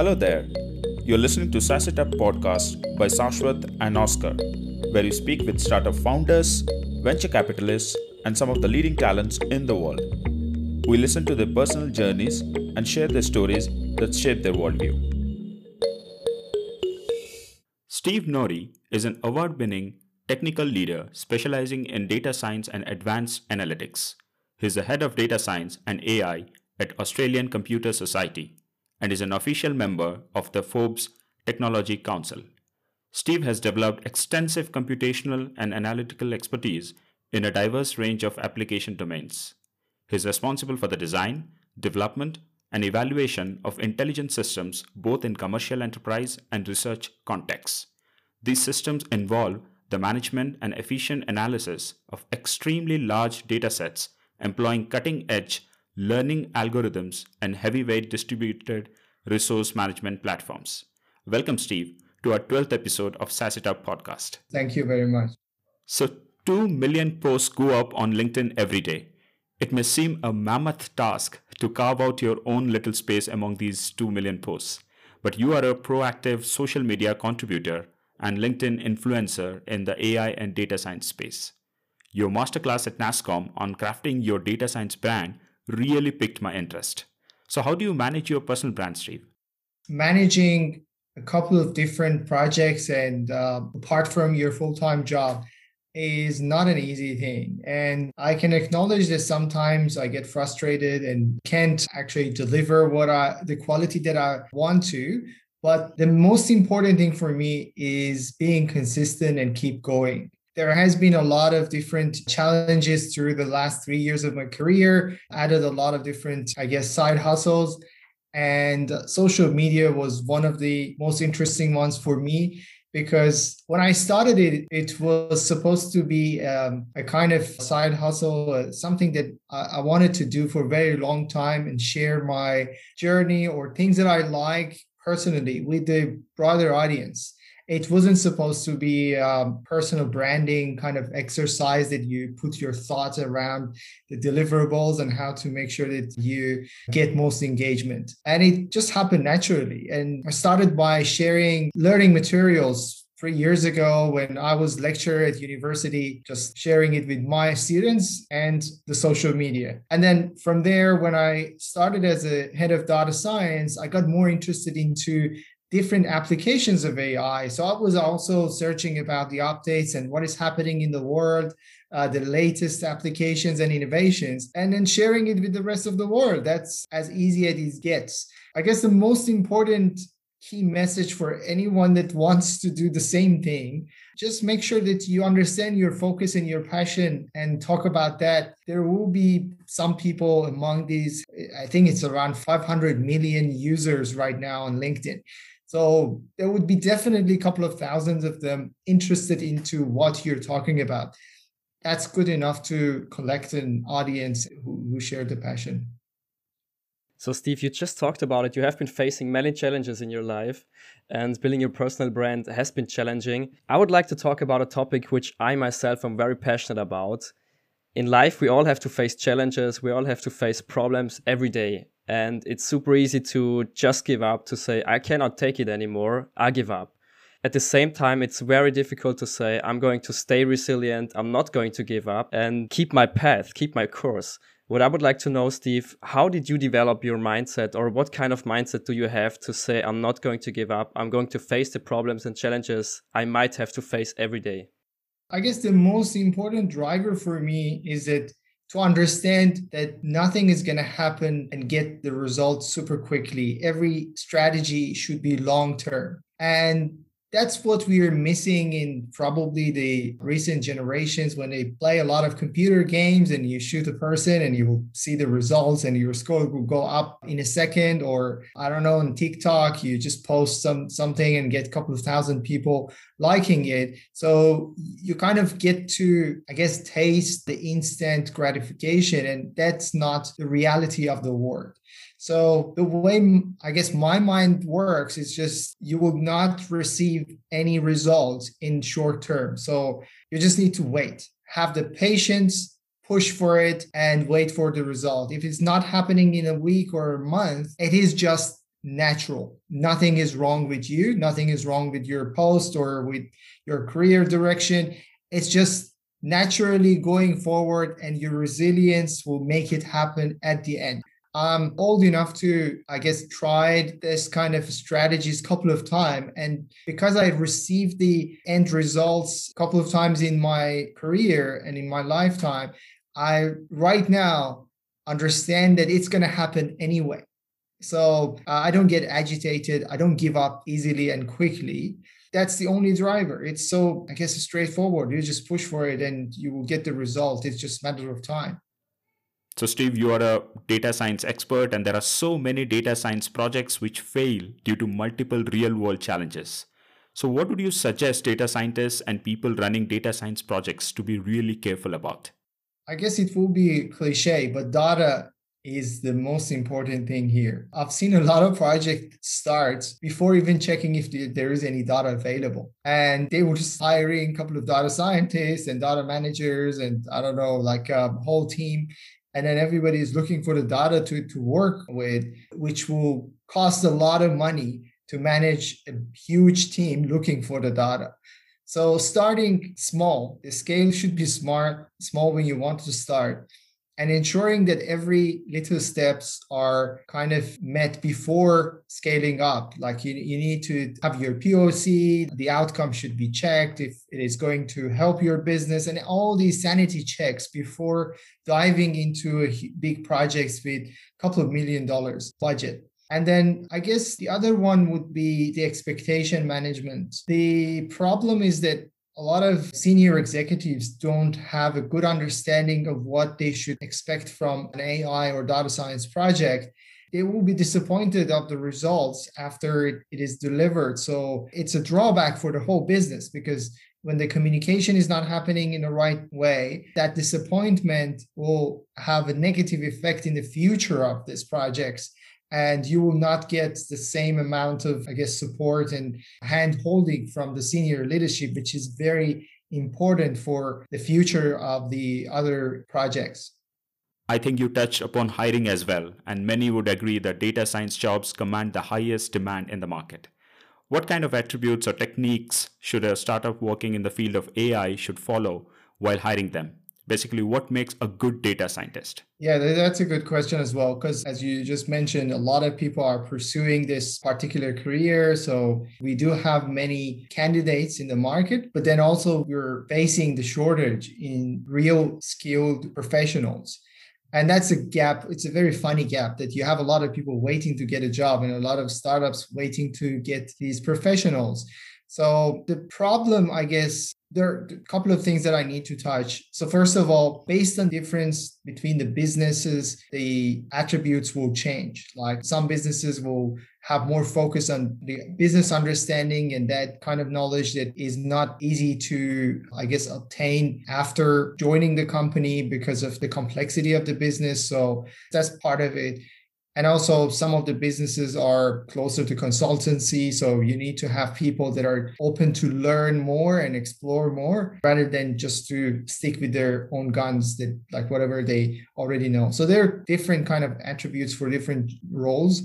Hello there. You're listening to SaaSit podcast by Sashwat and Oscar, where we speak with startup founders, venture capitalists, and some of the leading talents in the world. We listen to their personal journeys and share their stories that shape their worldview. Steve Nouri is an award winning technical leader specializing in data science and advanced analytics. He's the head of data science and AI at Australian Computer Society and is an official member of the Forbes Technology Council. Steve has developed extensive computational and analytical expertise in a diverse range of application domains. He is responsible for the design, development, and evaluation of intelligent systems both in commercial enterprise and research contexts. These systems involve the management and efficient analysis of extremely large datasets employing cutting edge learning algorithms and heavyweight distributed resource management platforms. Welcome, Steve, to our 12th episode of SaaSit podcast. Thank you very much. So, 2 million posts go up on LinkedIn every day. It may seem a mammoth task to carve out your own little space among these 2 million posts, but you are a proactive social media contributor and LinkedIn influencer in the AI and data science space. Your masterclass at NASSCOM on crafting your data science brand really piqued my interest. So, how do you manage your personal brand, Steve? Managing a couple of different projects and uh, apart from your full time job is not an easy thing. And I can acknowledge that sometimes I get frustrated and can't actually deliver what I, the quality that I want to. But the most important thing for me is being consistent and keep going. There has been a lot of different challenges through the last three years of my career, added a lot of different, I guess, side hustles. And social media was one of the most interesting ones for me because when I started it, it was supposed to be um, a kind of side hustle, uh, something that I, I, wanted to do for a very long time and share my journey or things that I like personally with the broader audience it wasn't supposed to be um, personal branding kind of exercise that you put your thoughts around the deliverables and how to make sure that you get most engagement and it just happened naturally and i started by sharing learning materials three years ago when I was lecturer at university, just sharing it with my students and the social media. And then from there, when I started as a head of data science, I got more interested into different applications of AI. So I was also searching about the updates and what is happening in the world, uh, the latest applications and innovations, and then sharing it with the rest of the world. That's as easy as it gets. I guess the most important key message for anyone that wants to do the same thing just make sure that you understand your focus and your passion and talk about that there will be some people among these i think it's around 500 million users right now on linkedin so there would be definitely a couple of thousands of them interested into what you're talking about. That's good enough to collect an audience who, who share the passion. So, Steve, you just talked about it. You have been facing many challenges in your life, and building your personal brand has been challenging. I would like to talk about a topic which I myself am very passionate about. In life, we all have to face challenges, we all have to face problems every day and it's super easy to just give up to say i cannot take it anymore. I give up. At the same time it's very difficult to say i'm going to stay resilient. I'm not going to give up and keep my path keep my course. What i would like to know steve how did you develop your mindset or what kind of mindset do you have to say i'm not going to give up. I'm going to face the problems and challenges i might have to face every day i guess the most important driver for me is that to understand that nothing is going to happen and get the results super quickly. Every strategy should be long term. And that's what we are missing in probably the recent generations when they play a lot of computer games and you shoot a person and you will see the results and your score will go up in a second or i don't know on tiktok you just post some something and get a couple of thousand people liking it. So you kind of get to i guess taste the instant gratification and that's not the reality of the world so the way I guess my mind works is just you will not receive any results in short term. So you just need to wait, have the patience, push for it, and wait for the result. If it's not happening in a week or a month, it is just natural. Nothing is wrong with you. Nothing is wrong with your post or with your career direction. It's just naturally going forward, and your resilience will make it happen at the end. I'm old enough to, I guess, tried this kind of strategies a couple of times. And because I received the end results a couple of times in my career and in my lifetime, I right now understand that it's going to happen anyway. So uh, I don't get agitated. I don't give up easily and quickly. That's the only driver. It's so, I guess, straightforward. You just push for it and you will get the result. It's just a matter of time. So, Steve, you are a data science expert, and there are so many data science projects which fail due to multiple real world challenges. So, what would you suggest data scientists and people running data science projects to be really careful about? I guess it will be cliche, but data is the most important thing here. I've seen a lot of project starts before even checking if there is any data available. And they were just hiring a couple of data scientists and data managers and I don't know, like a whole team. And then everybody is looking for the data to, to work with, which will cost a lot of money to manage a huge team looking for the data. So starting small, the scale should be smart, small when you want to start and ensuring that every little steps are kind of met before scaling up like you, you need to have your poc the outcome should be checked if it is going to help your business and all these sanity checks before diving into big projects with a couple of million dollars budget and then I guess the other one would be the expectation management. The problem is that a lot of senior executives don't have a good understanding of what they should expect from an AI or data science project. They will be disappointed of the results after it is delivered. So it's a drawback for the whole business because when the communication is not happening in the right way, that disappointment will have a negative effect in the future of these projects and you will not get the same amount of i guess support and hand holding from the senior leadership which is very important for the future of the other projects I think you touch upon hiring as well, and many would agree that data science jobs command the highest demand in the market. What kind of attributes or techniques should a startup working in the field of AI should follow while hiring them? Basically what makes a good data scientist? Yeah that's a good question as well because as you just mentioned a lot of people are pursuing this particular career so we do have many candidates in the market but then also we're facing the shortage in real skilled professionals. And that's a gap it's a very funny gap that you have a lot of people waiting to get a job and a lot of startups waiting to get these professionals. So the problem, I guess, there are a couple of things that I need to touch. So first of all, based on difference between the businesses, the attributes will change. Like some businesses will have more focus on the business understanding and that kind of knowledge that is not easy to, I guess, obtain after joining the company because of the complexity of the business. So that's part of it. And also, some of the businesses are closer to consultancy. So you need to have people that are open to learn more and explore more rather than just to stick with their own guns that like whatever they already know. So there are different kind of attributes for different roles.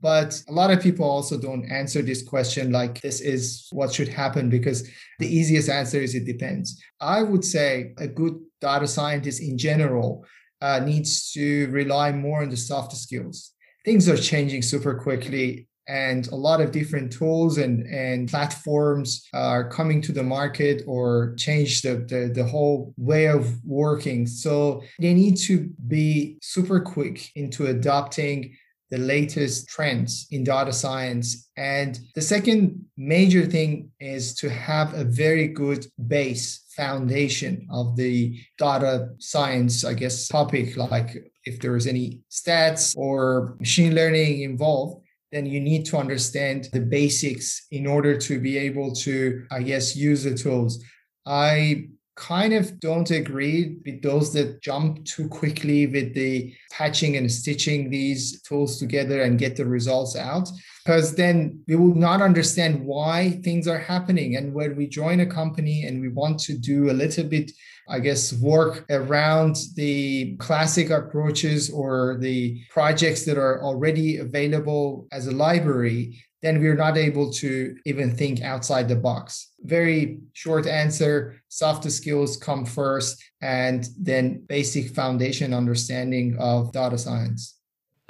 But a lot of people also don't answer this question like this is what should happen because the easiest answer is it depends. I would say a good data scientist in general uh, needs to rely more on the soft skills. Things are changing super quickly, and a lot of different tools and, and platforms are coming to the market or change the, the, the whole way of working. So they need to be super quick into adopting the latest trends in data science. And the second major thing is to have a very good base foundation of the data science, I guess, topic. Like if there is any stats or machine learning involved, then you need to understand the basics in order to be able to, I guess, use the tools. I kind of don't agree with those that jump too quickly with the patching and stitching these tools together and get the results out. Because then we will not understand why things are happening. And when we join a company and we want to do a little bit I guess, work around the classic approaches or the projects that are already available as a library, then we're not able to even think outside the box. Very short answer soft skills come first, and then basic foundation understanding of data science.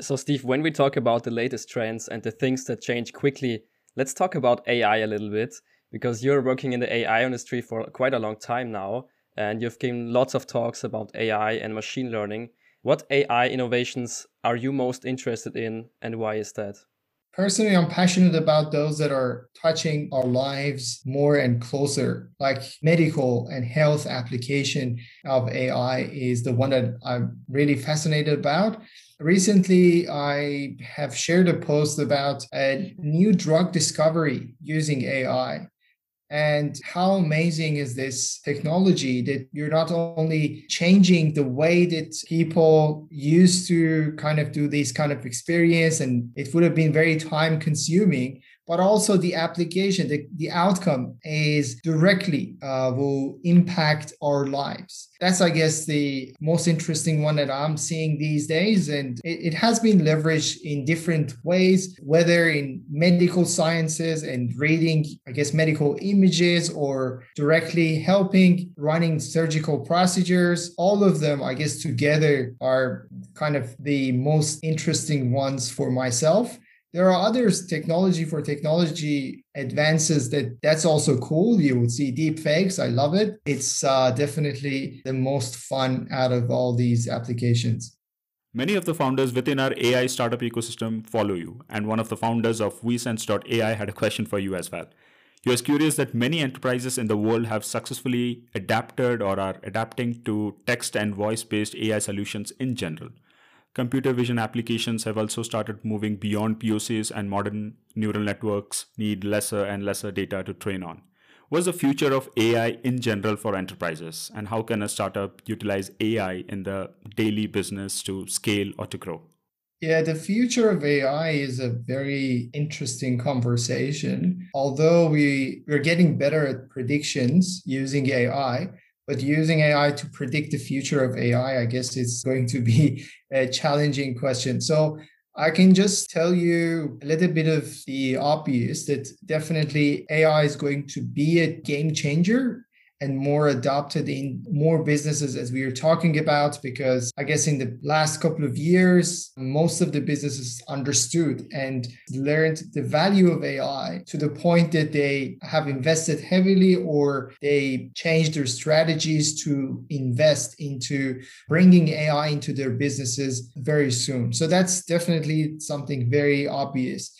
So, Steve, when we talk about the latest trends and the things that change quickly, let's talk about AI a little bit because you're working in the AI industry for quite a long time now and you've given lots of talks about AI and machine learning. What AI innovations are you most interested in, and why is that? Personally, I'm passionate about those that are touching our lives more and closer, like medical and health application of AI is the one that I'm really fascinated about. Recently, I have shared a post about a new drug discovery using AI. And how amazing is this technology that you're not only changing the way that people used to kind of do this kind of experience, and it would have been very time consuming, but also the application, the, the outcome is directly uh, will impact our lives. That's, I guess, the most interesting one that I'm seeing these days. And it, it has been leveraged in different ways, whether in medical sciences and reading, I guess, medical images or directly helping running surgical procedures. All of them, I guess, together are kind of the most interesting ones for myself there are others technology for technology advances that that's also cool. You would see deep fakes i love it. It's uh, definitely the most fun out of all these applications. Many of the founders within our AI startup ecosystem follow you, and one of the founders of WeSense.ai had a question for you as well. He was curious that many enterprises in the world have successfully adapted or are adapting to text and voice based AI solutions in general computer vision applications have also started moving beyond POCs, and modern neural networks need lesser and lesser data to train on. What's the future of AI in general for enterprises, and how can a startup utilize AI in the daily business to scale or to grow? Yeah, the future of AI is a very interesting conversation. Although we, we're getting better at predictions using AI, but using AI to predict the future of AI, I guess it's going to be a challenging question. So I can just tell you a little bit of the obvious that definitely AI is going to be a game changer and more adopted in more businesses as we are talking about because i guess in the last couple of years most of the businesses understood and learned the value of ai to the point that they have invested heavily or they changed their strategies to invest into bringing ai into their businesses very soon. So that's definitely something very obvious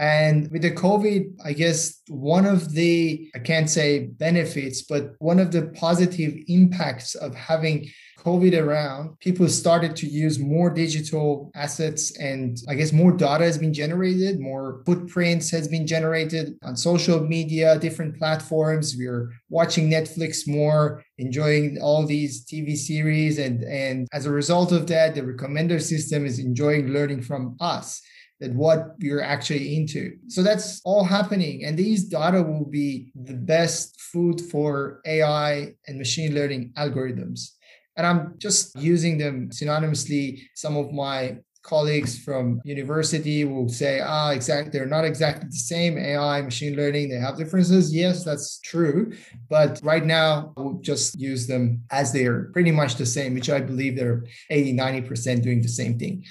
and with the COVID, I guess one of the, I can't say benefits, but one of the positive impacts of having COVID around, people started to use more digital assets and I guess more data has been generated, more footprints has been generated on social media, different platforms. We're watching Netflix more, enjoying all these TV series. And, and as a result of that, the recommender system is enjoying learning from us that what you're actually into. So that's all happening. And these data will be the best food for AI and machine learning algorithms. And I'm just using them synonymously. Some of my colleagues from university will say, ah, exactly, they're not exactly the same AI, machine learning, they have differences. Yes, that's true. But right now, we'll just use them as they are pretty much the same, which I believe they're 80, 90% doing the same thing.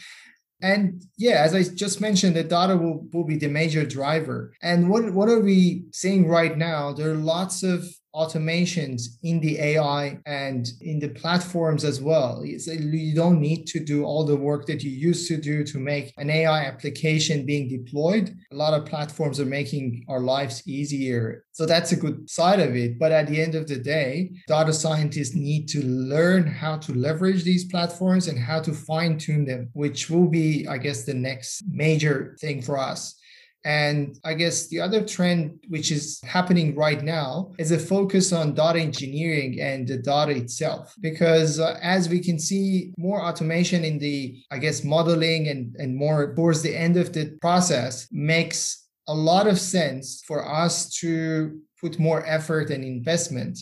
And yeah, as I just mentioned, the data will, will be the major driver. And what, what are we seeing right now? There are lots of automations in the AI and in the platforms as well. You don't need to do all the work that you used to do to make an AI application being deployed. A lot of platforms are making our lives easier. So that's a good side of it. But at the end of the day, data scientists need to learn how to leverage these platforms and how to fine tune them, which will be, I guess, the next major thing for us. And I guess the other trend which is happening right now is a focus on data engineering and the data itself. Because uh, as we can see, more automation in the, I guess, modeling and, and more towards the end of the process makes a lot of sense for us to put more effort and investment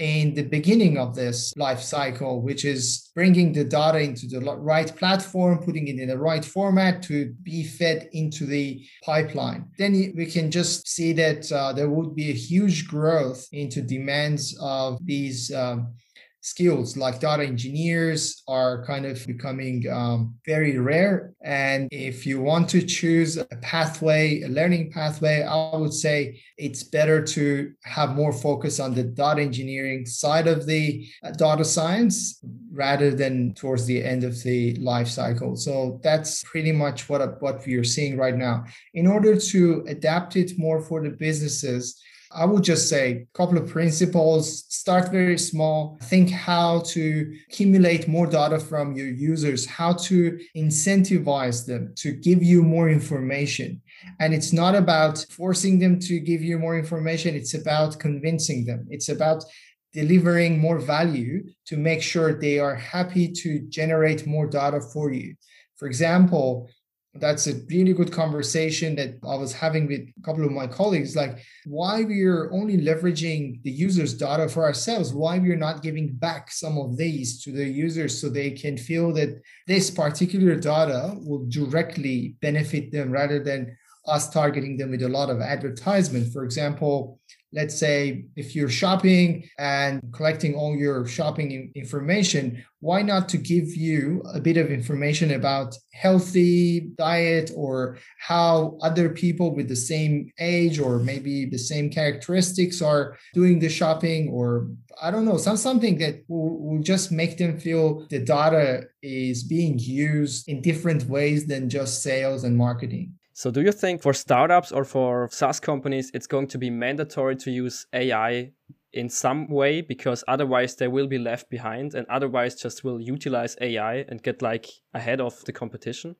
in the beginning of this life cycle, which is bringing the data into the right platform, putting it in the right format to be fed into the pipeline. Then we can just see that uh, there would be a huge growth into demands of these. Um, skills like data engineers are kind of becoming um, very rare. And if you want to choose a pathway, a learning pathway, I would say it's better to have more focus on the data engineering side of the uh, data science rather than towards the end of the life cycle. So that's pretty much what, what we are seeing right now. In order to adapt it more for the businesses, I would just say a couple of principles. Start very small. Think how to accumulate more data from your users, how to incentivize them to give you more information. And it's not about forcing them to give you more information, it's about convincing them. It's about delivering more value to make sure they are happy to generate more data for you. For example, that's a really good conversation that I was having with a couple of my colleagues. Like, why we're only leveraging the users' data for ourselves, why we're not giving back some of these to the users so they can feel that this particular data will directly benefit them rather than us targeting them with a lot of advertisement. For example, let's say if you're shopping and collecting all your shopping information why not to give you a bit of information about healthy diet or how other people with the same age or maybe the same characteristics are doing the shopping or i don't know some something that will, will just make them feel the data is being used in different ways than just sales and marketing so, do you think for startups or for SaaS companies, it's going to be mandatory to use AI in some way because otherwise they will be left behind and otherwise just will utilize AI and get like ahead of the competition?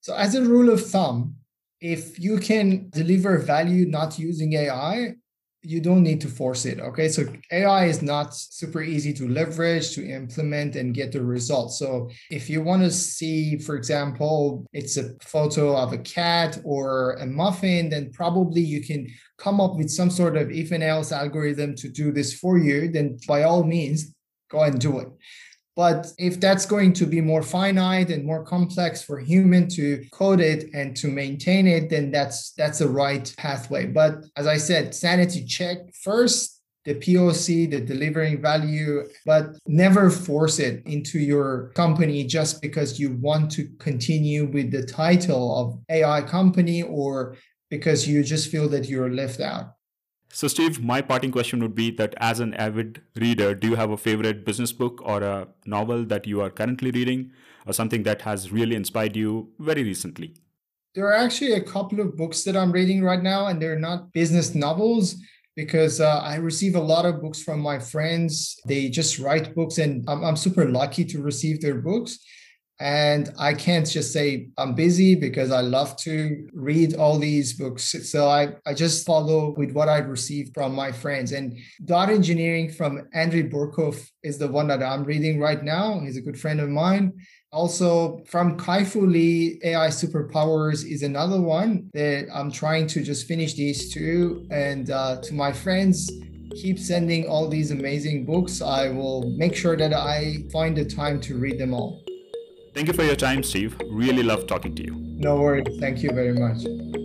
So, as a rule of thumb, if you can deliver value not using AI, you don't need to force it. Okay. So AI is not super easy to leverage, to implement, and get the results. So if you want to see, for example, it's a photo of a cat or a muffin, then probably you can come up with some sort of if and else algorithm to do this for you. Then by all means, go and do it. But if that's going to be more finite and more complex for human to code it and to maintain it, then that's that's the right pathway. But as I said, sanity check first, the POC, the delivering value, but never force it into your company just because you want to continue with the title of AI company or because you just feel that you're left out. So, Steve, my parting question would be that as an avid reader, do you have a favorite business book or a novel that you are currently reading or something that has really inspired you very recently? There are actually a couple of books that I'm reading right now, and they're not business novels because uh, I receive a lot of books from my friends. They just write books, and I'm, I'm super lucky to receive their books. And I can't just say I'm busy because I love to read all these books. So I, I just follow with what I've received from my friends. And Data Engineering from Andrei Burkov is the one that I'm reading right now. He's a good friend of mine. Also, from Kai-Fu Lee, AI Superpowers is another one that I'm trying to just finish these two. And uh, to my friends, keep sending all these amazing books. I will make sure that I find the time to read them all. Thank you for your time, Steve. Really love talking to you. No worries. Thank you very much.